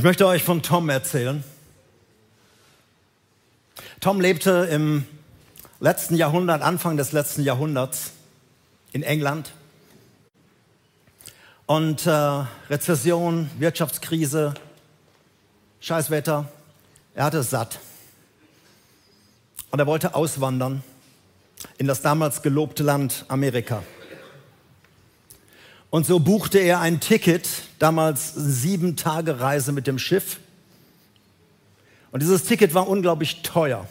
Ich möchte euch von Tom erzählen. Tom lebte im letzten Jahrhundert, Anfang des letzten Jahrhunderts in England. Und äh, Rezession, Wirtschaftskrise, Scheißwetter, er hatte es satt. Und er wollte auswandern in das damals gelobte Land Amerika. Und so buchte er ein Ticket, damals sieben Tage Reise mit dem Schiff. Und dieses Ticket war unglaublich teuer.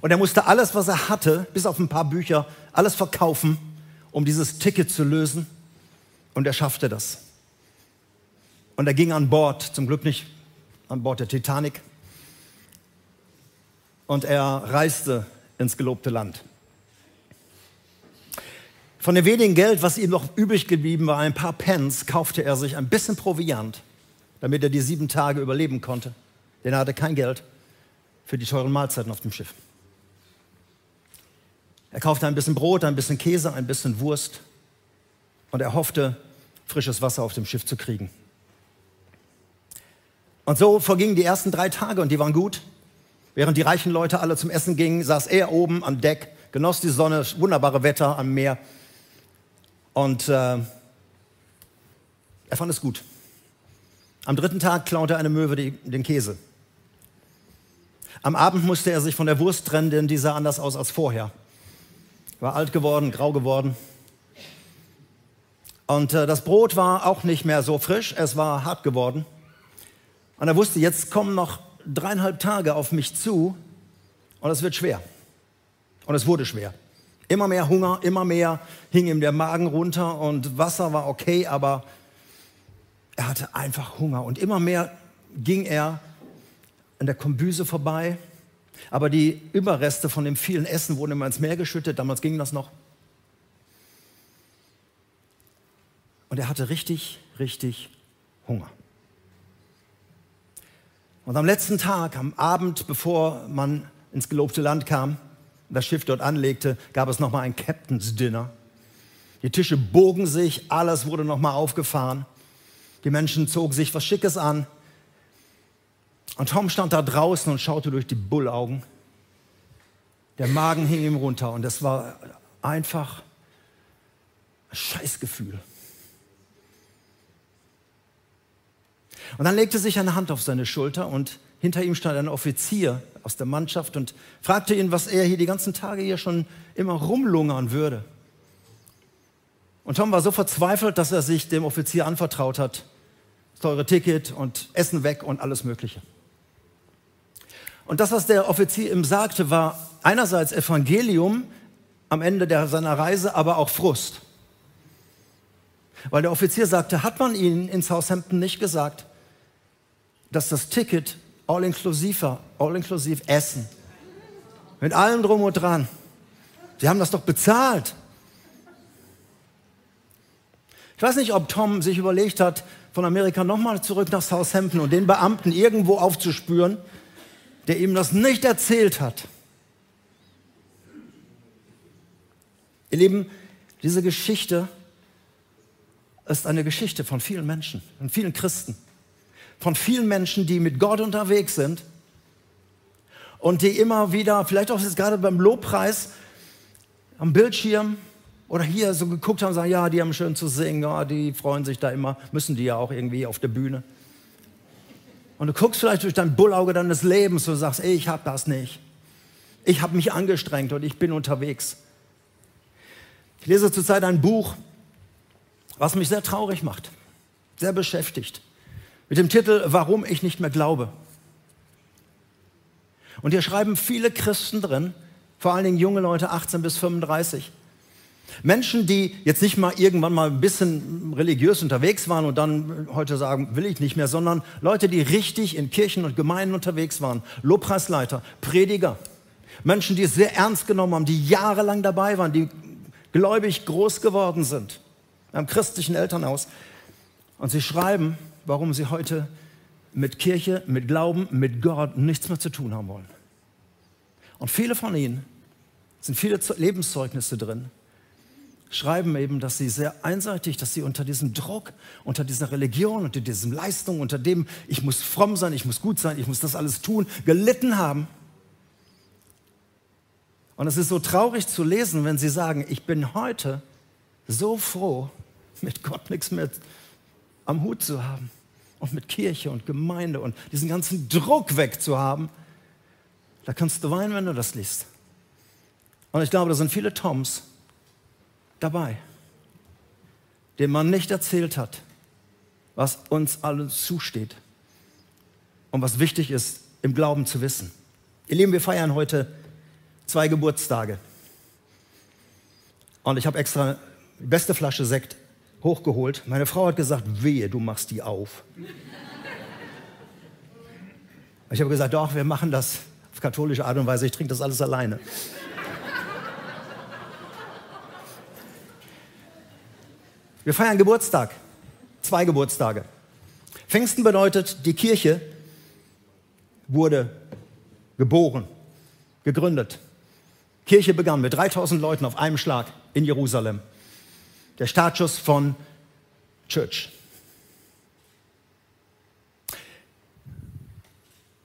Und er musste alles, was er hatte, bis auf ein paar Bücher, alles verkaufen, um dieses Ticket zu lösen. Und er schaffte das. Und er ging an Bord, zum Glück nicht an Bord der Titanic. Und er reiste ins gelobte Land. Von dem wenigen Geld, was ihm noch übrig geblieben war, ein paar Pence, kaufte er sich ein bisschen Proviant, damit er die sieben Tage überleben konnte. Denn er hatte kein Geld für die teuren Mahlzeiten auf dem Schiff. Er kaufte ein bisschen Brot, ein bisschen Käse, ein bisschen Wurst und er hoffte, frisches Wasser auf dem Schiff zu kriegen. Und so vergingen die ersten drei Tage und die waren gut. Während die reichen Leute alle zum Essen gingen, saß er oben am Deck, genoss die Sonne, wunderbare Wetter am Meer und äh, er fand es gut. Am dritten Tag klaute eine Möwe die, den Käse. Am Abend musste er sich von der Wurst trennen, denn die sah anders aus als vorher. War alt geworden, grau geworden. Und äh, das Brot war auch nicht mehr so frisch, es war hart geworden. Und er wusste, jetzt kommen noch dreieinhalb Tage auf mich zu und es wird schwer. Und es wurde schwer. Immer mehr Hunger, immer mehr hing ihm der Magen runter und Wasser war okay, aber er hatte einfach Hunger. Und immer mehr ging er an der Kombüse vorbei. Aber die Überreste von dem vielen Essen wurden immer ins Meer geschüttet. Damals ging das noch. Und er hatte richtig, richtig Hunger. Und am letzten Tag, am Abend, bevor man ins gelobte Land kam, das Schiff dort anlegte, gab es nochmal ein Captain's Dinner. Die Tische bogen sich, alles wurde nochmal aufgefahren. Die Menschen zogen sich was Schickes an. Und Tom stand da draußen und schaute durch die Bullaugen. Der Magen hing ihm runter und es war einfach ein Scheißgefühl. Und dann legte sich eine Hand auf seine Schulter und hinter ihm stand ein Offizier aus der Mannschaft und fragte ihn, was er hier die ganzen Tage hier schon immer rumlungern würde. Und Tom war so verzweifelt, dass er sich dem Offizier anvertraut hat. Das teure Ticket und Essen weg und alles Mögliche. Und das, was der Offizier ihm sagte, war einerseits Evangelium am Ende der, seiner Reise, aber auch Frust. Weil der Offizier sagte, hat man Ihnen in Southampton nicht gesagt, dass das Ticket all-inklusiv war, all-inklusiv Essen. Mit allem drum und dran. Sie haben das doch bezahlt. Ich weiß nicht, ob Tom sich überlegt hat, von Amerika nochmal zurück nach Southampton und den Beamten irgendwo aufzuspüren, der ihm das nicht erzählt hat. Ihr Lieben, diese Geschichte ist eine Geschichte von vielen Menschen, von vielen Christen von vielen Menschen, die mit Gott unterwegs sind und die immer wieder, vielleicht auch jetzt gerade beim Lobpreis am Bildschirm oder hier so geguckt haben sagen, ja, die haben schön zu singen, ja, die freuen sich da immer, müssen die ja auch irgendwie auf der Bühne. Und du guckst vielleicht durch dein Bullauge deines Lebens und sagst, ey, ich habe das nicht. Ich habe mich angestrengt und ich bin unterwegs. Ich lese zurzeit ein Buch, was mich sehr traurig macht, sehr beschäftigt mit dem Titel Warum ich nicht mehr glaube. Und hier schreiben viele Christen drin, vor allen Dingen junge Leute 18 bis 35. Menschen, die jetzt nicht mal irgendwann mal ein bisschen religiös unterwegs waren und dann heute sagen, will ich nicht mehr, sondern Leute, die richtig in Kirchen und Gemeinden unterwegs waren. Lobpreisleiter, Prediger. Menschen, die es sehr ernst genommen haben, die jahrelang dabei waren, die gläubig groß geworden sind, im christlichen Elternhaus. Und sie schreiben, warum sie heute mit Kirche, mit Glauben, mit Gott nichts mehr zu tun haben wollen. Und viele von ihnen sind viele Lebenszeugnisse drin, schreiben eben, dass sie sehr einseitig, dass sie unter diesem Druck, unter dieser Religion, unter diesem Leistung, unter dem, ich muss fromm sein, ich muss gut sein, ich muss das alles tun, gelitten haben. Und es ist so traurig zu lesen, wenn sie sagen, ich bin heute so froh, mit Gott nichts mehr am Hut zu haben und mit Kirche und Gemeinde und diesen ganzen Druck wegzuhaben. Da kannst du weinen, wenn du das liest. Und ich glaube, da sind viele Toms dabei, dem man nicht erzählt hat, was uns allen zusteht und was wichtig ist, im Glauben zu wissen. Ihr Lieben, wir feiern heute zwei Geburtstage. Und ich habe extra die beste Flasche Sekt hochgeholt. Meine Frau hat gesagt, wehe, du machst die auf. Ich habe gesagt, doch, wir machen das auf katholische Art und Weise. Ich trinke das alles alleine. Wir feiern Geburtstag, zwei Geburtstage. Pfingsten bedeutet, die Kirche wurde geboren, gegründet. Kirche begann mit 3000 Leuten auf einem Schlag in Jerusalem. Der Startschuss von Church.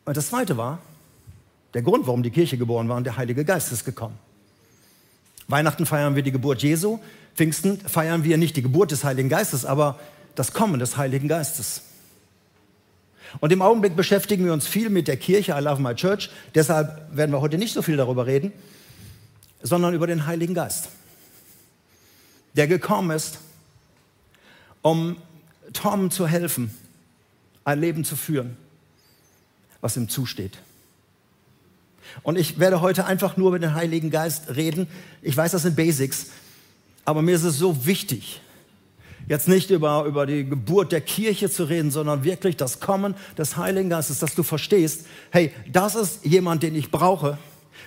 Und das Zweite war, der Grund, warum die Kirche geboren war, der Heilige Geist ist gekommen. Weihnachten feiern wir die Geburt Jesu, Pfingsten feiern wir nicht die Geburt des Heiligen Geistes, aber das Kommen des Heiligen Geistes. Und im Augenblick beschäftigen wir uns viel mit der Kirche, I Love My Church. Deshalb werden wir heute nicht so viel darüber reden, sondern über den Heiligen Geist, der gekommen ist, um Tom zu helfen, ein Leben zu führen, was ihm zusteht. Und ich werde heute einfach nur über den Heiligen Geist reden. Ich weiß, das sind Basics, aber mir ist es so wichtig, jetzt nicht über, über die Geburt der Kirche zu reden, sondern wirklich das Kommen des Heiligen Geistes, dass du verstehst, hey, das ist jemand, den ich brauche.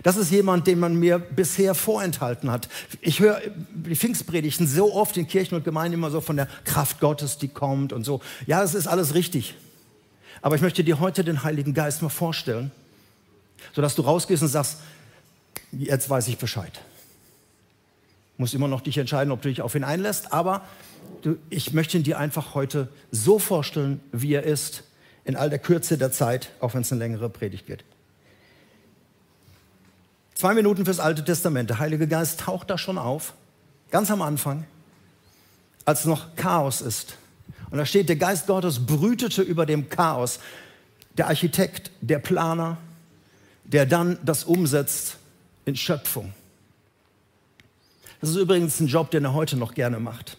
Das ist jemand, den man mir bisher vorenthalten hat. Ich höre die Pfingstpredigten so oft in Kirchen und Gemeinden immer so von der Kraft Gottes, die kommt und so. Ja, es ist alles richtig. Aber ich möchte dir heute den Heiligen Geist mal vorstellen sodass du rausgehst und sagst, jetzt weiß ich Bescheid. Muss immer noch dich entscheiden, ob du dich auf ihn einlässt, aber du, ich möchte ihn dir einfach heute so vorstellen, wie er ist, in all der Kürze der Zeit, auch wenn es eine längere Predigt wird. Zwei Minuten fürs Alte Testament. Der Heilige Geist taucht da schon auf, ganz am Anfang, als noch Chaos ist. Und da steht, der Geist Gottes brütete über dem Chaos. Der Architekt, der Planer, der dann das umsetzt in Schöpfung. Das ist übrigens ein Job, den er heute noch gerne macht.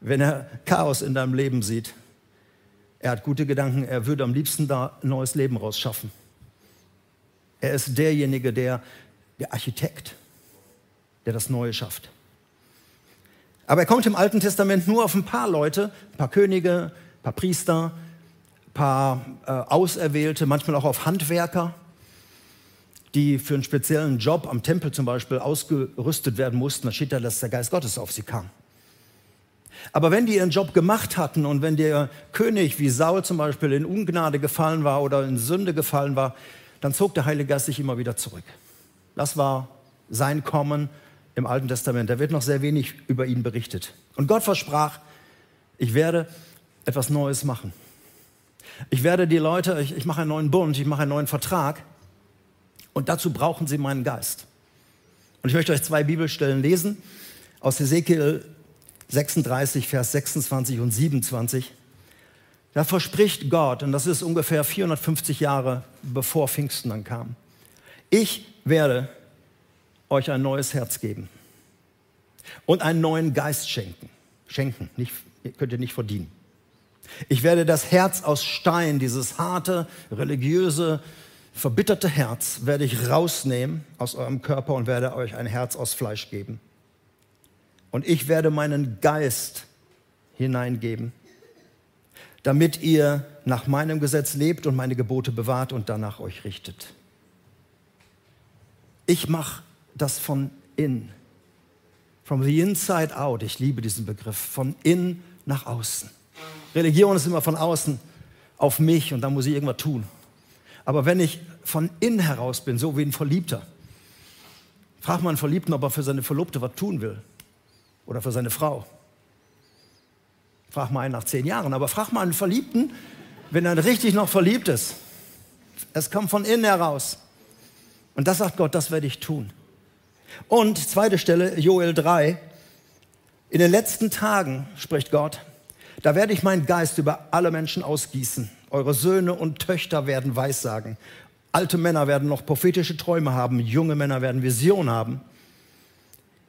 Wenn er Chaos in deinem Leben sieht, er hat gute Gedanken, er würde am liebsten da ein neues Leben rausschaffen. Er ist derjenige, der, der Architekt, der das Neue schafft. Aber er kommt im Alten Testament nur auf ein paar Leute, ein paar Könige, ein paar Priester, ein paar äh, Auserwählte, manchmal auch auf Handwerker die für einen speziellen Job am Tempel zum Beispiel ausgerüstet werden mussten, da steht da, dass der Geist Gottes auf sie kam. Aber wenn die ihren Job gemacht hatten und wenn der König wie Saul zum Beispiel in Ungnade gefallen war oder in Sünde gefallen war, dann zog der Heilige Geist sich immer wieder zurück. Das war sein Kommen im Alten Testament. Da wird noch sehr wenig über ihn berichtet. Und Gott versprach, ich werde etwas Neues machen. Ich werde die Leute, ich, ich mache einen neuen Bund, ich mache einen neuen Vertrag und dazu brauchen sie meinen Geist. Und ich möchte euch zwei Bibelstellen lesen aus Ezekiel 36, Vers 26 und 27. Da verspricht Gott, und das ist ungefähr 450 Jahre bevor Pfingsten dann kam, ich werde euch ein neues Herz geben und einen neuen Geist schenken. Schenken, nicht, könnt ihr nicht verdienen. Ich werde das Herz aus Stein, dieses harte, religiöse, verbitterte Herz werde ich rausnehmen aus eurem Körper und werde euch ein Herz aus Fleisch geben. Und ich werde meinen Geist hineingeben, damit ihr nach meinem Gesetz lebt und meine Gebote bewahrt und danach euch richtet. Ich mache das von innen. From the inside out. Ich liebe diesen Begriff. Von innen nach außen. Religion ist immer von außen auf mich und da muss ich irgendwas tun. Aber wenn ich von innen heraus bin, so wie ein Verliebter, frag mal einen Verliebten, ob er für seine Verlobte was tun will. oder für seine Frau. Frag mal einen nach zehn Jahren, aber frag mal einen Verliebten, wenn er richtig noch verliebt ist. Es kommt von innen heraus. Und das sagt Gott, das werde ich tun. Und zweite Stelle, Joel 3. In den letzten Tagen, spricht Gott, da werde ich meinen Geist über alle Menschen ausgießen. Eure Söhne und Töchter werden Weissagen. Alte Männer werden noch prophetische Träume haben. Junge Männer werden Visionen haben.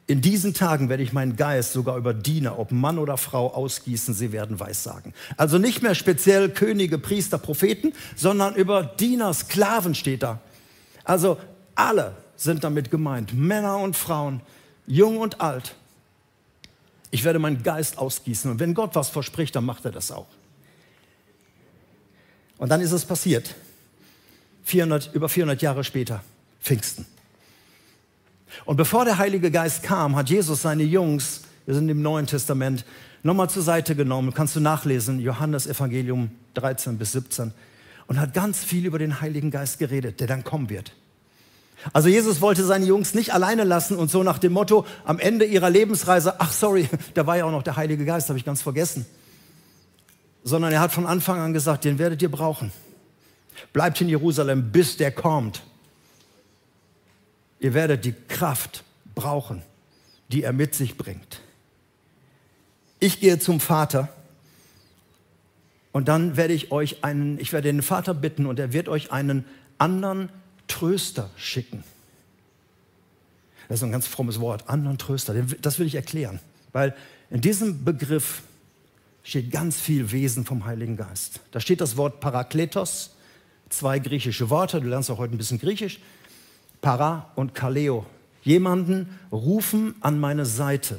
In diesen Tagen werde ich meinen Geist sogar über Diener, ob Mann oder Frau, ausgießen. Sie werden Weissagen. Also nicht mehr speziell Könige, Priester, Propheten, sondern über Diener, Sklaven steht da. Also alle sind damit gemeint. Männer und Frauen, jung und alt. Ich werde meinen Geist ausgießen. Und wenn Gott was verspricht, dann macht er das auch. Und dann ist es passiert. 400, über 400 Jahre später, Pfingsten. Und bevor der Heilige Geist kam, hat Jesus seine Jungs, wir sind im Neuen Testament, nochmal zur Seite genommen. Kannst du nachlesen, Johannes Evangelium 13 bis 17. Und hat ganz viel über den Heiligen Geist geredet, der dann kommen wird. Also Jesus wollte seine Jungs nicht alleine lassen und so nach dem Motto am Ende ihrer Lebensreise, ach sorry, da war ja auch noch der Heilige Geist, habe ich ganz vergessen. Sondern er hat von Anfang an gesagt, den werdet ihr brauchen. Bleibt in Jerusalem, bis der kommt. Ihr werdet die Kraft brauchen, die er mit sich bringt. Ich gehe zum Vater und dann werde ich euch einen, ich werde den Vater bitten und er wird euch einen anderen Tröster schicken. Das ist ein ganz frommes Wort, anderen Tröster. Das will ich erklären, weil in diesem Begriff steht ganz viel Wesen vom Heiligen Geist. Da steht das Wort Parakletos, zwei griechische Worte, du lernst auch heute ein bisschen Griechisch. Para und Kaleo. Jemanden rufen an meine Seite.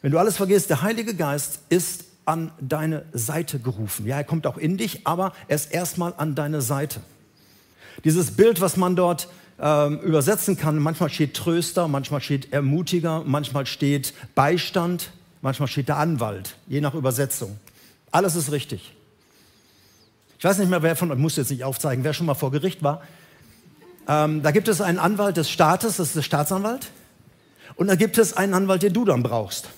Wenn du alles vergisst, der Heilige Geist ist an deine Seite gerufen. Ja, er kommt auch in dich, aber er ist erstmal an deine Seite. Dieses Bild, was man dort ähm, übersetzen kann, manchmal steht Tröster, manchmal steht Ermutiger, manchmal steht Beistand, manchmal steht der Anwalt, je nach Übersetzung. Alles ist richtig. Ich weiß nicht mehr, wer von euch, muss jetzt nicht aufzeigen, wer schon mal vor Gericht war. Ähm, da gibt es einen Anwalt des Staates, das ist der Staatsanwalt. Und da gibt es einen Anwalt, den du dann brauchst.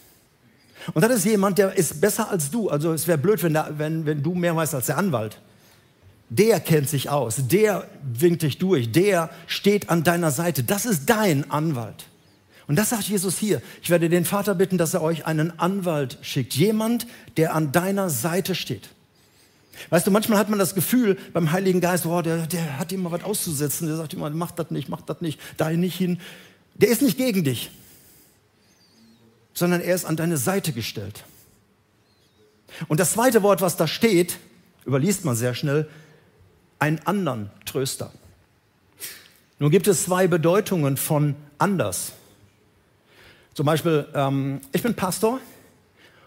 Und das ist jemand, der ist besser als du. Also es wäre blöd, wenn, der, wenn, wenn du mehr weißt als der Anwalt. Der kennt sich aus, der winkt dich durch, der steht an deiner Seite. Das ist dein Anwalt. Und das sagt Jesus hier. Ich werde den Vater bitten, dass er euch einen Anwalt schickt. Jemand, der an deiner Seite steht. Weißt du, manchmal hat man das Gefühl beim Heiligen Geist, oh, der, der hat immer was auszusetzen. Der sagt immer, mach das nicht, mach das nicht, dahin nicht hin. Der ist nicht gegen dich, sondern er ist an deine Seite gestellt. Und das zweite Wort, was da steht, überliest man sehr schnell, einen anderen Tröster. Nun gibt es zwei Bedeutungen von anders. Zum Beispiel, ähm, ich bin Pastor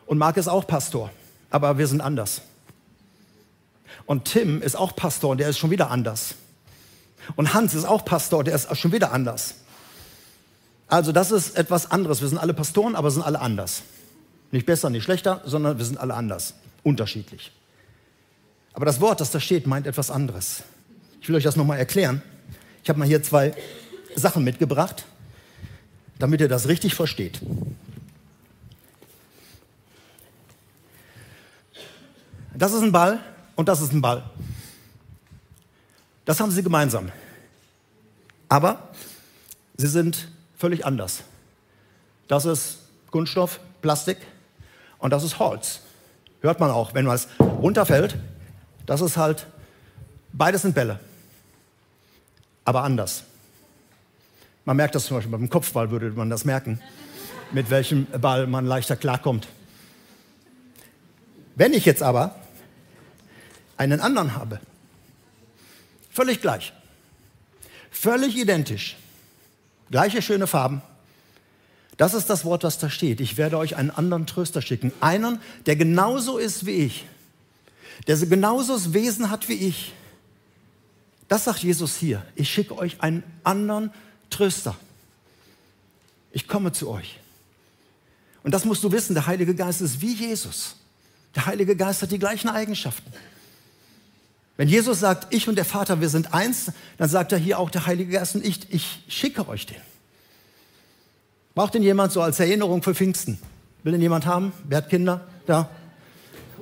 und Marc ist auch Pastor, aber wir sind anders. Und Tim ist auch Pastor und der ist schon wieder anders. Und Hans ist auch Pastor, der ist schon wieder anders. Also das ist etwas anderes. Wir sind alle Pastoren, aber sind alle anders. Nicht besser, nicht schlechter, sondern wir sind alle anders, unterschiedlich. Aber das Wort, das da steht, meint etwas anderes. Ich will euch das nochmal erklären. Ich habe mal hier zwei Sachen mitgebracht, damit ihr das richtig versteht. Das ist ein Ball, und das ist ein Ball. Das haben sie gemeinsam. Aber sie sind völlig anders. Das ist Kunststoff, Plastik und das ist Holz. Hört man auch, wenn was runterfällt. Das ist halt, beides sind Bälle, aber anders. Man merkt das zum Beispiel beim Kopfball, würde man das merken, mit welchem Ball man leichter klarkommt. Wenn ich jetzt aber einen anderen habe. Völlig gleich. Völlig identisch. Gleiche schöne Farben. Das ist das Wort, was da steht. Ich werde euch einen anderen Tröster schicken. Einen, der genauso ist wie ich. Der genauso das Wesen hat wie ich. Das sagt Jesus hier. Ich schicke euch einen anderen Tröster. Ich komme zu euch. Und das musst du wissen, der Heilige Geist ist wie Jesus. Der Heilige Geist hat die gleichen Eigenschaften. Wenn Jesus sagt, ich und der Vater, wir sind eins, dann sagt er hier auch der Heilige Geist und ich, ich schicke euch den. Braucht denn jemand so als Erinnerung für Pfingsten? Will denn jemand haben? Wer hat Kinder? Da?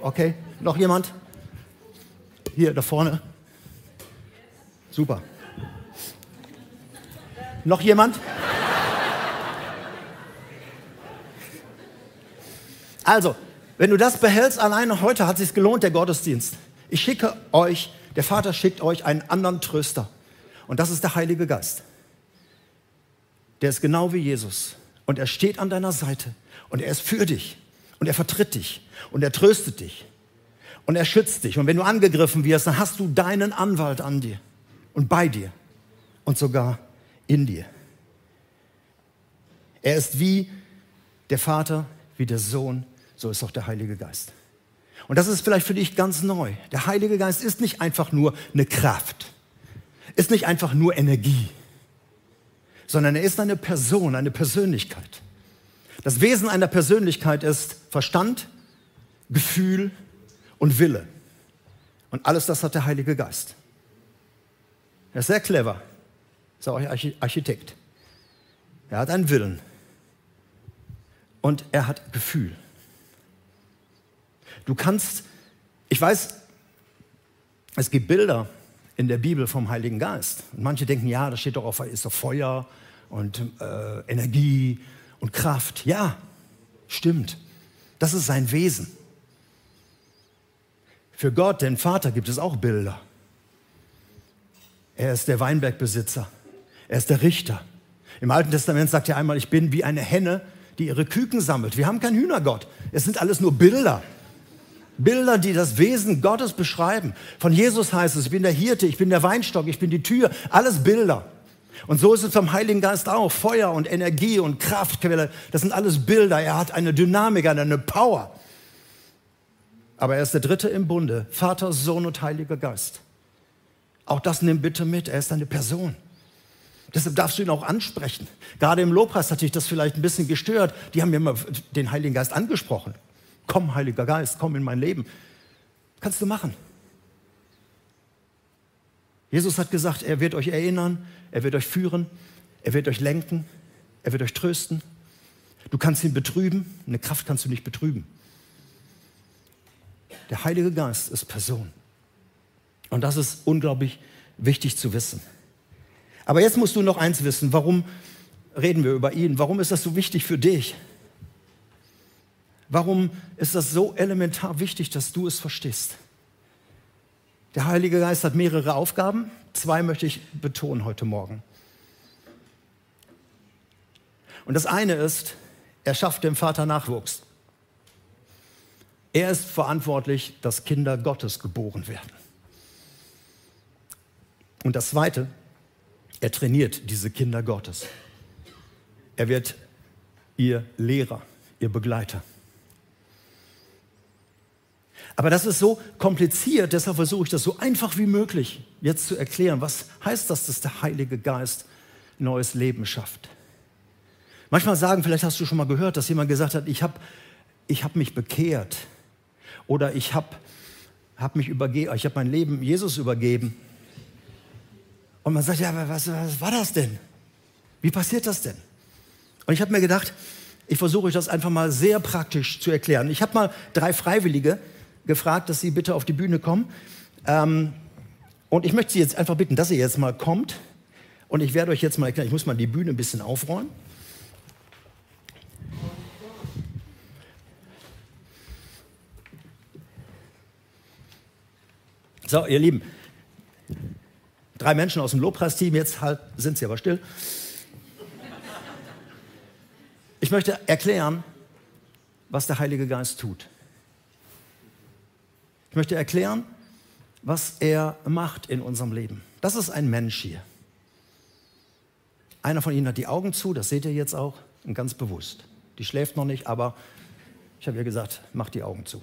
Okay. Noch jemand? Hier, da vorne. Super. Noch jemand? Also, wenn du das behältst, alleine heute hat es sich gelohnt, der Gottesdienst. Ich schicke euch, der Vater schickt euch einen anderen Tröster. Und das ist der Heilige Geist. Der ist genau wie Jesus. Und er steht an deiner Seite. Und er ist für dich. Und er vertritt dich. Und er tröstet dich. Und er schützt dich. Und wenn du angegriffen wirst, dann hast du deinen Anwalt an dir und bei dir und sogar in dir. Er ist wie der Vater, wie der Sohn, so ist auch der Heilige Geist. Und das ist vielleicht für dich ganz neu. Der Heilige Geist ist nicht einfach nur eine Kraft, ist nicht einfach nur Energie, sondern er ist eine Person, eine Persönlichkeit. Das Wesen einer Persönlichkeit ist Verstand, Gefühl und Wille. Und alles das hat der Heilige Geist. Er ist sehr clever, ist auch Architekt. Er hat einen Willen und er hat Gefühl. Du kannst, ich weiß, es gibt Bilder in der Bibel vom Heiligen Geist. Und manche denken, ja, da steht doch auf, ist doch Feuer und äh, Energie und Kraft. Ja, stimmt. Das ist sein Wesen. Für Gott, den Vater, gibt es auch Bilder. Er ist der Weinbergbesitzer. Er ist der Richter. Im Alten Testament sagt er einmal, ich bin wie eine Henne, die ihre Küken sammelt. Wir haben keinen Hühnergott. Es sind alles nur Bilder. Bilder, die das Wesen Gottes beschreiben. Von Jesus heißt es, ich bin der Hirte, ich bin der Weinstock, ich bin die Tür. Alles Bilder. Und so ist es vom Heiligen Geist auch. Feuer und Energie und Kraftquelle, das sind alles Bilder. Er hat eine Dynamik, eine Power. Aber er ist der Dritte im Bunde. Vater, Sohn und Heiliger Geist. Auch das nimm bitte mit. Er ist eine Person. Deshalb darfst du ihn auch ansprechen. Gerade im Lobpreis hat dich das vielleicht ein bisschen gestört. Die haben mir immer den Heiligen Geist angesprochen. Komm, Heiliger Geist, komm in mein Leben. Kannst du machen. Jesus hat gesagt, er wird euch erinnern, er wird euch führen, er wird euch lenken, er wird euch trösten. Du kannst ihn betrüben, eine Kraft kannst du nicht betrüben. Der Heilige Geist ist Person. Und das ist unglaublich wichtig zu wissen. Aber jetzt musst du noch eins wissen. Warum reden wir über ihn? Warum ist das so wichtig für dich? Warum ist das so elementar wichtig, dass du es verstehst? Der Heilige Geist hat mehrere Aufgaben. Zwei möchte ich betonen heute Morgen. Und das eine ist, er schafft dem Vater Nachwuchs. Er ist verantwortlich, dass Kinder Gottes geboren werden. Und das Zweite, er trainiert diese Kinder Gottes. Er wird ihr Lehrer, ihr Begleiter. Aber das ist so kompliziert, deshalb versuche ich das so einfach wie möglich jetzt zu erklären. Was heißt das, dass der Heilige Geist neues Leben schafft? Manchmal sagen, vielleicht hast du schon mal gehört, dass jemand gesagt hat, ich habe ich hab mich bekehrt oder ich habe hab mich übergeben, ich habe mein Leben Jesus übergeben. Und man sagt, ja, was, was war das denn? Wie passiert das denn? Und ich habe mir gedacht, ich versuche euch das einfach mal sehr praktisch zu erklären. Ich habe mal drei Freiwillige gefragt, dass sie bitte auf die Bühne kommen. Ähm, und ich möchte Sie jetzt einfach bitten, dass ihr jetzt mal kommt. Und ich werde euch jetzt mal erklären, ich muss mal die Bühne ein bisschen aufräumen. So, ihr Lieben, drei Menschen aus dem Lobpreisteam, jetzt halt sind sie aber still. Ich möchte erklären, was der Heilige Geist tut. Ich möchte erklären, was er macht in unserem Leben. Das ist ein Mensch hier. Einer von Ihnen hat die Augen zu, das seht ihr jetzt auch, und ganz bewusst. Die schläft noch nicht, aber ich habe ihr gesagt, mach die Augen zu.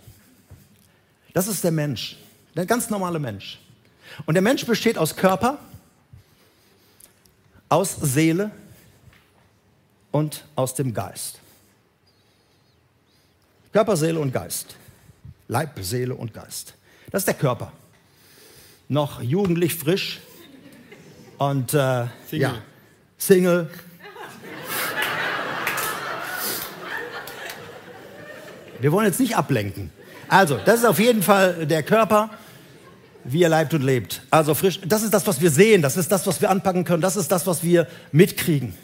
Das ist der Mensch. Der ganz normale Mensch. Und der Mensch besteht aus Körper, aus Seele und aus dem Geist. Körper, Seele und Geist. Leib, Seele und Geist. Das ist der Körper. Noch jugendlich frisch und äh, Single. Ja, Single. Wir wollen jetzt nicht ablenken. Also, das ist auf jeden Fall der Körper, wie er leibt und lebt. Also frisch, das ist das, was wir sehen, das ist das, was wir anpacken können, das ist das, was wir mitkriegen.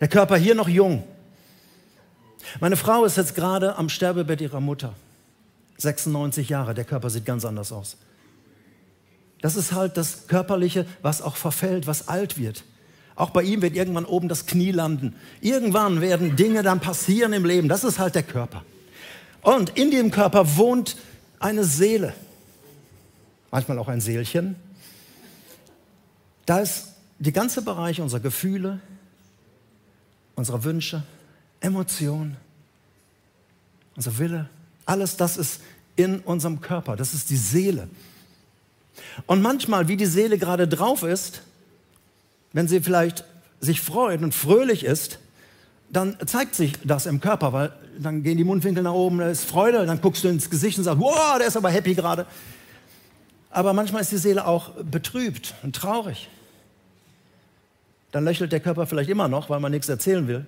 Der Körper hier noch jung. Meine Frau ist jetzt gerade am Sterbebett ihrer Mutter. 96 Jahre, der Körper sieht ganz anders aus. Das ist halt das Körperliche, was auch verfällt, was alt wird. Auch bei ihm wird irgendwann oben das Knie landen. Irgendwann werden Dinge dann passieren im Leben. Das ist halt der Körper. Und in dem Körper wohnt eine Seele. Manchmal auch ein Seelchen. Da ist die ganze Bereich unserer Gefühle, unserer Wünsche, Emotionen, unser Wille, alles das ist in unserem Körper. Das ist die Seele. Und manchmal, wie die Seele gerade drauf ist, wenn sie vielleicht sich freut und fröhlich ist, dann zeigt sich das im Körper, weil dann gehen die Mundwinkel nach oben, da ist Freude, dann guckst du ins Gesicht und sagst, wow, der ist aber happy gerade. Aber manchmal ist die Seele auch betrübt und traurig. Dann lächelt der Körper vielleicht immer noch, weil man nichts erzählen will,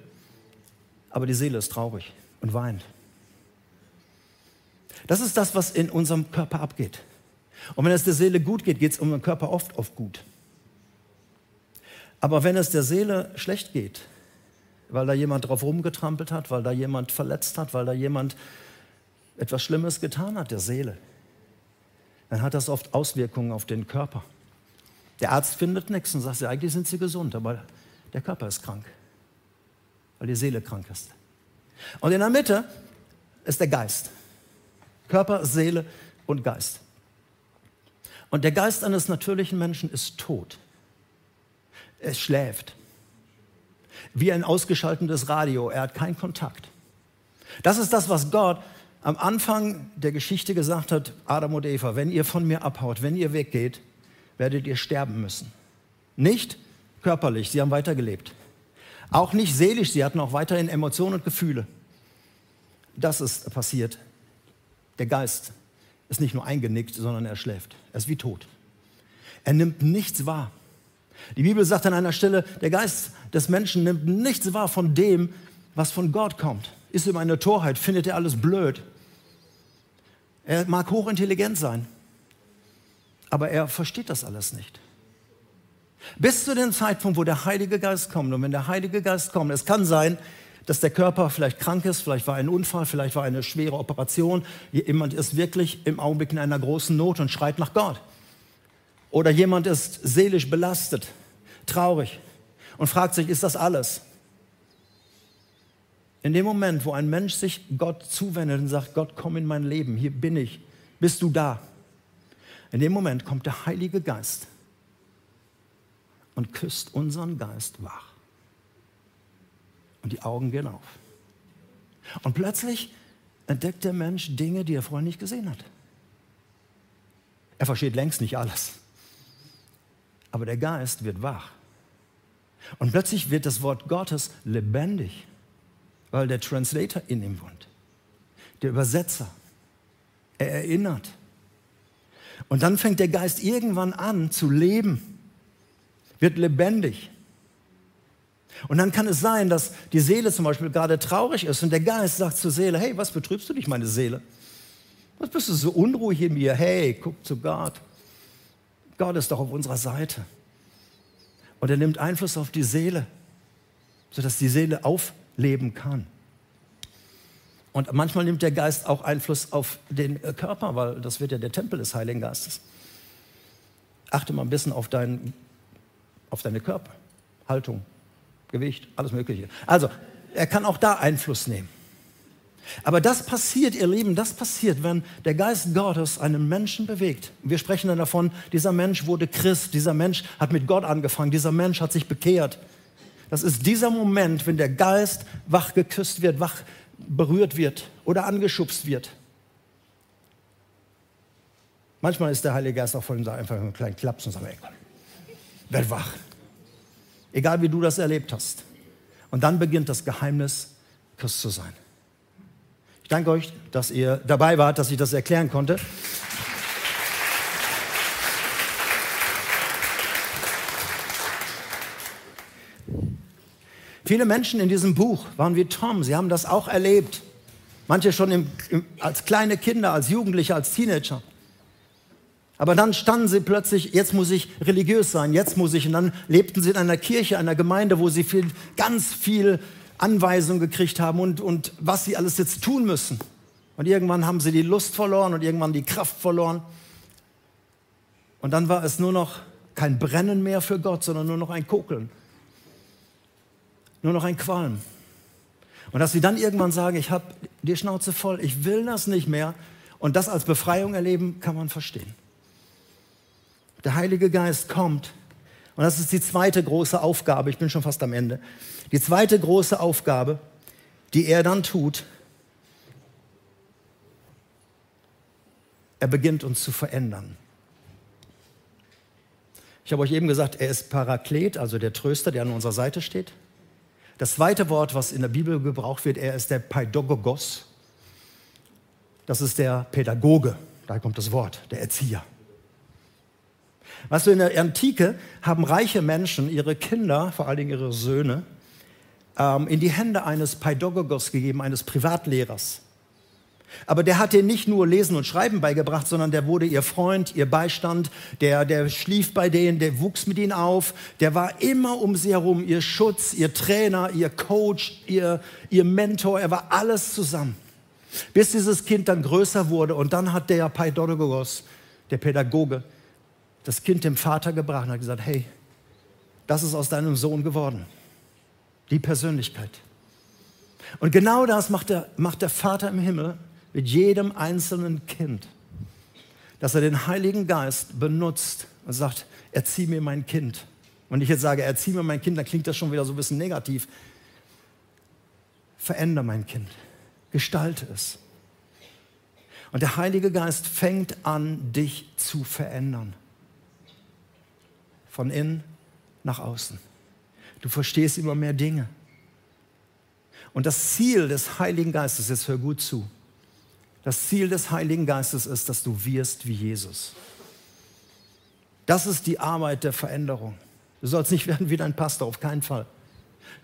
aber die Seele ist traurig und weint. Das ist das, was in unserem Körper abgeht. Und wenn es der Seele gut geht, geht es um den Körper oft oft gut. Aber wenn es der Seele schlecht geht, weil da jemand drauf rumgetrampelt hat, weil da jemand verletzt hat, weil da jemand etwas Schlimmes getan hat, der Seele, dann hat das oft Auswirkungen auf den Körper. Der Arzt findet nichts und sagt, eigentlich sind sie gesund, aber der Körper ist krank, weil die Seele krank ist. Und in der Mitte ist der Geist. Körper, Seele und Geist. Und der Geist eines natürlichen Menschen ist tot. Er schläft. Wie ein ausgeschaltetes Radio. Er hat keinen Kontakt. Das ist das, was Gott am Anfang der Geschichte gesagt hat, Adam und Eva, wenn ihr von mir abhaut, wenn ihr weggeht, werdet ihr sterben müssen. Nicht körperlich, sie haben weitergelebt. Auch nicht seelisch, sie hatten auch weiterhin Emotionen und Gefühle. Das ist passiert. Der Geist ist nicht nur eingenickt, sondern er schläft. Er ist wie tot. Er nimmt nichts wahr. Die Bibel sagt an einer Stelle, der Geist des Menschen nimmt nichts wahr von dem, was von Gott kommt. Ist ihm eine Torheit, findet er alles blöd. Er mag hochintelligent sein, aber er versteht das alles nicht. Bis zu dem Zeitpunkt, wo der Heilige Geist kommt. Und wenn der Heilige Geist kommt, es kann sein, dass der Körper vielleicht krank ist, vielleicht war ein Unfall, vielleicht war eine schwere Operation. Jemand ist wirklich im Augenblick in einer großen Not und schreit nach Gott. Oder jemand ist seelisch belastet, traurig und fragt sich, ist das alles? In dem Moment, wo ein Mensch sich Gott zuwendet und sagt, Gott, komm in mein Leben, hier bin ich, bist du da? In dem Moment kommt der Heilige Geist und küsst unseren Geist wach und die Augen gehen auf. Und plötzlich entdeckt der Mensch Dinge, die er vorher nicht gesehen hat. Er versteht längst nicht alles. Aber der Geist wird wach. Und plötzlich wird das Wort Gottes lebendig, weil der Translator in ihm wohnt. Der Übersetzer. Er erinnert. Und dann fängt der Geist irgendwann an zu leben, wird lebendig. Und dann kann es sein, dass die Seele zum Beispiel gerade traurig ist und der Geist sagt zur Seele, hey, was betrübst du dich, meine Seele? Was bist du so unruhig in mir? Hey, guck zu Gott. Gott ist doch auf unserer Seite. Und er nimmt Einfluss auf die Seele, sodass die Seele aufleben kann. Und manchmal nimmt der Geist auch Einfluss auf den äh, Körper, weil das wird ja der Tempel des Heiligen Geistes. Achte mal ein bisschen auf, dein, auf deine Körperhaltung, Gewicht, alles Mögliche. Also, er kann auch da Einfluss nehmen. Aber das passiert, ihr Lieben, das passiert, wenn der Geist Gottes einen Menschen bewegt. Wir sprechen dann davon, dieser Mensch wurde Christ, dieser Mensch hat mit Gott angefangen, dieser Mensch hat sich bekehrt. Das ist dieser Moment, wenn der Geist wach geküsst wird, wach berührt wird oder angeschubst wird. Manchmal ist der Heilige Geist auch von da einfach einen kleinen Klaps und sagt, ey, komm, werd wach. Egal wie du das erlebt hast. Und dann beginnt das Geheimnis, Christ zu sein. Ich danke euch, dass ihr dabei wart, dass ich das erklären konnte. Viele Menschen in diesem Buch waren wie Tom, sie haben das auch erlebt. Manche schon im, im, als kleine Kinder, als Jugendliche, als Teenager. Aber dann standen sie plötzlich, jetzt muss ich religiös sein, jetzt muss ich. Und dann lebten sie in einer Kirche, einer Gemeinde, wo sie viel, ganz viel Anweisungen gekriegt haben und, und was sie alles jetzt tun müssen. Und irgendwann haben sie die Lust verloren und irgendwann die Kraft verloren. Und dann war es nur noch kein Brennen mehr für Gott, sondern nur noch ein Kokeln. Nur noch ein Qualm. Und dass sie dann irgendwann sagen, ich habe die Schnauze voll, ich will das nicht mehr. Und das als Befreiung erleben, kann man verstehen. Der Heilige Geist kommt. Und das ist die zweite große Aufgabe. Ich bin schon fast am Ende. Die zweite große Aufgabe, die er dann tut, er beginnt uns zu verändern. Ich habe euch eben gesagt, er ist Paraklet, also der Tröster, der an unserer Seite steht. Das zweite Wort, was in der Bibel gebraucht wird, er ist der Paidogogos. Das ist der Pädagoge, da kommt das Wort, der Erzieher. Weißt du, in der Antike haben reiche Menschen ihre Kinder, vor allen Dingen ihre Söhne, ähm, in die Hände eines Paidogogos gegeben, eines Privatlehrers. Aber der hat ihnen nicht nur Lesen und Schreiben beigebracht, sondern der wurde ihr Freund, ihr Beistand, der, der schlief bei denen, der wuchs mit ihnen auf, der war immer um sie herum, ihr Schutz, ihr Trainer, ihr Coach, ihr, ihr Mentor, er war alles zusammen. Bis dieses Kind dann größer wurde und dann hat der Paidogogos, der Pädagoge, das Kind dem Vater gebracht und hat gesagt, hey, das ist aus deinem Sohn geworden. Die Persönlichkeit. Und genau das macht der, macht der Vater im Himmel mit jedem einzelnen Kind. Dass er den Heiligen Geist benutzt und sagt, erzieh mir mein Kind. Und ich jetzt sage, erzieh mir mein Kind, dann klingt das schon wieder so ein bisschen negativ. Veränder mein Kind. Gestalte es. Und der Heilige Geist fängt an, dich zu verändern von innen nach außen. Du verstehst immer mehr Dinge. Und das Ziel des Heiligen Geistes, jetzt hör gut zu, das Ziel des Heiligen Geistes ist, dass du wirst wie Jesus. Das ist die Arbeit der Veränderung. Du sollst nicht werden wie dein Pastor, auf keinen Fall.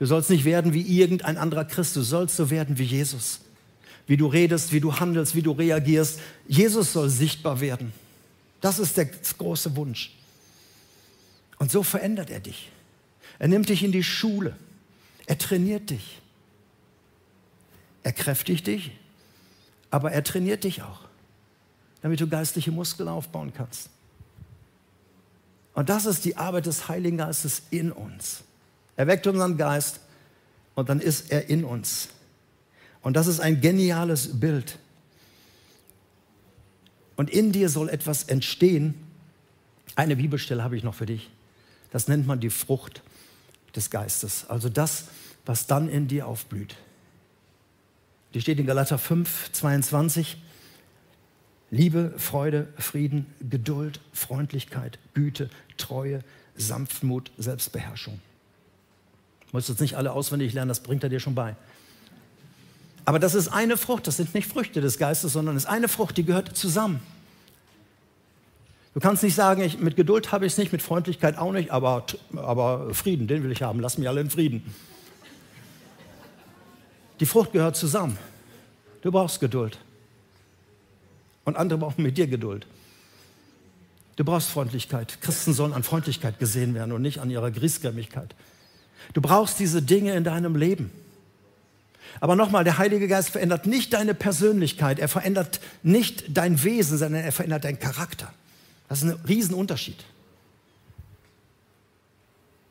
Du sollst nicht werden wie irgendein anderer Christ, du sollst so werden wie Jesus. Wie du redest, wie du handelst, wie du reagierst. Jesus soll sichtbar werden. Das ist der große Wunsch. Und so verändert er dich. Er nimmt dich in die Schule. Er trainiert dich. Er kräftigt dich, aber er trainiert dich auch, damit du geistliche Muskeln aufbauen kannst. Und das ist die Arbeit des Heiligen Geistes in uns. Er weckt unseren Geist und dann ist er in uns. Und das ist ein geniales Bild. Und in dir soll etwas entstehen. Eine Bibelstelle habe ich noch für dich. Das nennt man die Frucht des Geistes. Also das, was dann in dir aufblüht. Die steht in Galater 5, 22. Liebe, Freude, Frieden, Geduld, Freundlichkeit, Güte, Treue, Sanftmut, Selbstbeherrschung. Du musst jetzt nicht alle auswendig lernen, das bringt er dir schon bei. Aber das ist eine Frucht, das sind nicht Früchte des Geistes, sondern es ist eine Frucht, die gehört zusammen. Du kannst nicht sagen, ich, mit Geduld habe ich es nicht, mit Freundlichkeit auch nicht, aber, aber Frieden, den will ich haben. Lass mich alle in Frieden. Die Frucht gehört zusammen. Du brauchst Geduld. Und andere brauchen mit dir Geduld. Du brauchst Freundlichkeit. Christen sollen an Freundlichkeit gesehen werden und nicht an ihrer Griesgrämigkeit. Du brauchst diese Dinge in deinem Leben. Aber nochmal, der Heilige Geist verändert nicht deine Persönlichkeit, er verändert nicht dein Wesen, sondern er verändert deinen Charakter. Das ist ein Riesenunterschied.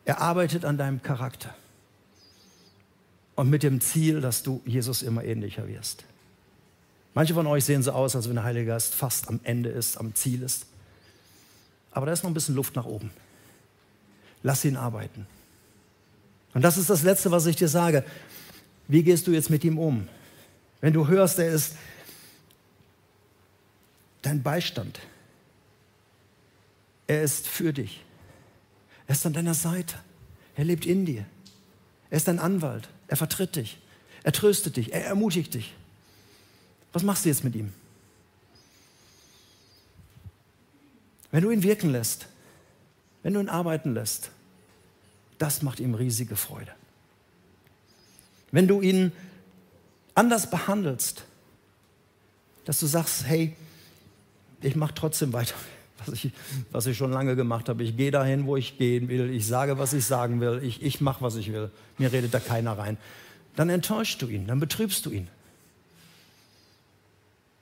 Er arbeitet an deinem Charakter. Und mit dem Ziel, dass du Jesus immer ähnlicher wirst. Manche von euch sehen so aus, als wenn der Heilige Geist fast am Ende ist, am Ziel ist. Aber da ist noch ein bisschen Luft nach oben. Lass ihn arbeiten. Und das ist das Letzte, was ich dir sage. Wie gehst du jetzt mit ihm um? Wenn du hörst, er ist dein Beistand, er ist für dich. Er ist an deiner Seite. Er lebt in dir. Er ist dein Anwalt. Er vertritt dich. Er tröstet dich. Er ermutigt dich. Was machst du jetzt mit ihm? Wenn du ihn wirken lässt, wenn du ihn arbeiten lässt, das macht ihm riesige Freude. Wenn du ihn anders behandelst, Dass du sagst, hey, ich mache trotzdem weiter, was ich, was ich schon lange gemacht habe. Ich gehe dahin, wo ich gehen will. Ich sage, was ich sagen will. Ich, ich mache, was ich will. Mir redet da keiner rein. Dann enttäuschst du ihn, dann betrübst du ihn.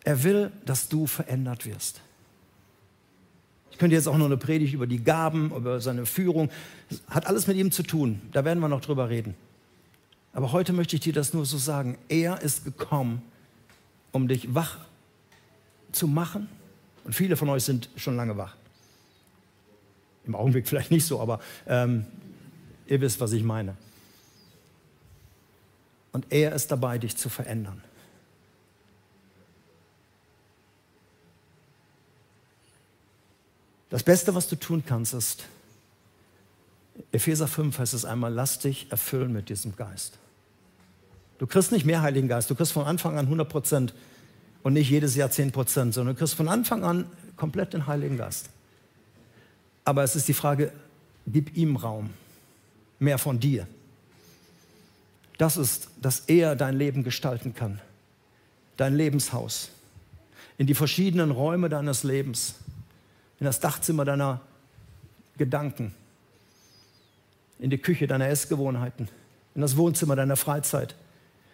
Er will, dass du verändert wirst. Ich könnte jetzt auch noch eine Predigt über die Gaben, über seine Führung. Das hat alles mit ihm zu tun. Da werden wir noch drüber reden. Aber heute möchte ich dir das nur so sagen. Er ist gekommen, um dich wach zu machen. Und viele von euch sind schon lange wach. Im Augenblick vielleicht nicht so, aber ähm, ihr wisst, was ich meine. Und er ist dabei, dich zu verändern. Das Beste, was du tun kannst, ist, Epheser 5 heißt es einmal, lass dich erfüllen mit diesem Geist. Du kriegst nicht mehr Heiligen Geist, du kriegst von Anfang an 100 Prozent und nicht jedes Jahr 10 Prozent, sondern du kriegst von Anfang an komplett den Heiligen Geist. Aber es ist die Frage, gib ihm Raum, mehr von dir. Das ist, dass er dein Leben gestalten kann, dein Lebenshaus, in die verschiedenen Räume deines Lebens, in das Dachzimmer deiner Gedanken, in die Küche deiner Essgewohnheiten, in das Wohnzimmer deiner Freizeit,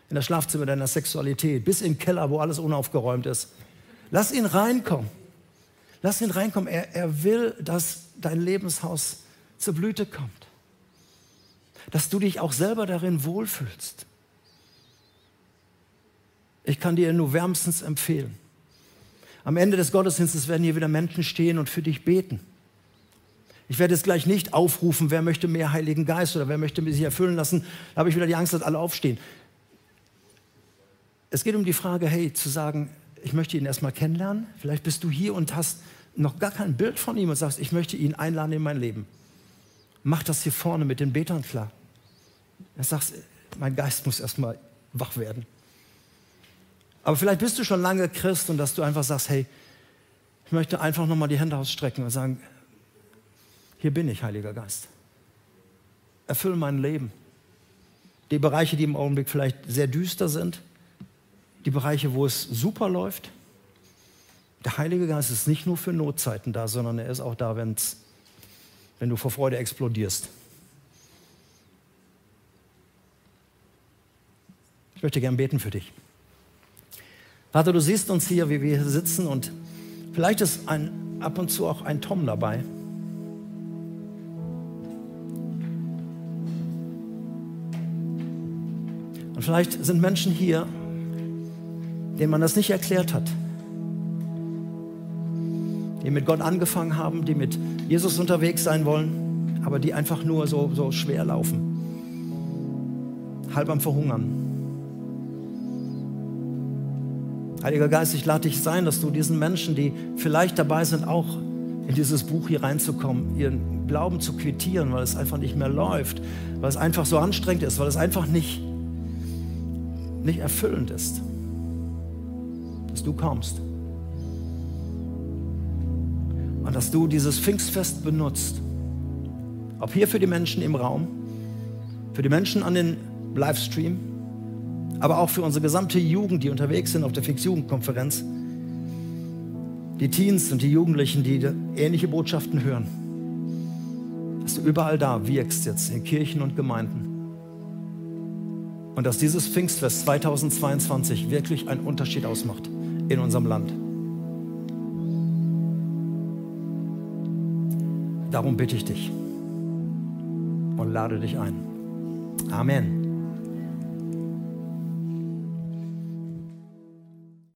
in das Schlafzimmer deiner Sexualität, bis in den Keller, wo alles unaufgeräumt ist. Lass ihn reinkommen. Lass ihn reinkommen. Er, er will, dass dein Lebenshaus zur Blüte kommt. Dass du dich auch selber darin wohlfühlst. Ich kann dir nur wärmstens empfehlen. Am Ende des Gottesdienstes werden hier wieder Menschen stehen und für dich beten. Ich werde jetzt gleich nicht aufrufen, wer möchte mehr Heiligen Geist oder wer möchte sich erfüllen lassen. Da habe ich wieder die Angst, dass alle aufstehen. Es geht um die Frage, hey, zu sagen, ich möchte ihn erstmal kennenlernen. Vielleicht bist du hier und hast noch gar kein Bild von ihm und sagst, ich möchte ihn einladen in mein Leben. Mach das hier vorne mit den Betern klar. Du sagst, mein Geist muss erstmal wach werden. Aber vielleicht bist du schon lange Christ und dass du einfach sagst, hey, ich möchte einfach nochmal die Hände ausstrecken und sagen, hier bin ich, Heiliger Geist. Erfülle mein Leben. Die Bereiche, die im Augenblick vielleicht sehr düster sind, die Bereiche, wo es super läuft. Der Heilige Geist ist nicht nur für Notzeiten da, sondern er ist auch da, wenn's, wenn du vor Freude explodierst. Ich möchte gern beten für dich. Vater, du siehst uns hier, wie wir hier sitzen und vielleicht ist ein, ab und zu auch ein Tom dabei. Und vielleicht sind Menschen hier, denen man das nicht erklärt hat. Die mit Gott angefangen haben, die mit Jesus unterwegs sein wollen, aber die einfach nur so, so schwer laufen. Halb am Verhungern. Heiliger Geist, ich lade dich sein, dass du diesen Menschen, die vielleicht dabei sind, auch in dieses Buch hier reinzukommen, ihren Glauben zu quittieren, weil es einfach nicht mehr läuft, weil es einfach so anstrengend ist, weil es einfach nicht, nicht erfüllend ist dass du kommst. Und dass du dieses Pfingstfest benutzt. Ob hier für die Menschen im Raum, für die Menschen an den Livestream, aber auch für unsere gesamte Jugend, die unterwegs sind auf der Pfingstjugendkonferenz, die Teens und die Jugendlichen, die ähnliche Botschaften hören. Dass du überall da wirkst jetzt in Kirchen und Gemeinden. Und dass dieses Pfingstfest 2022 wirklich einen Unterschied ausmacht in unserem Land. Darum bitte ich dich und lade dich ein. Amen.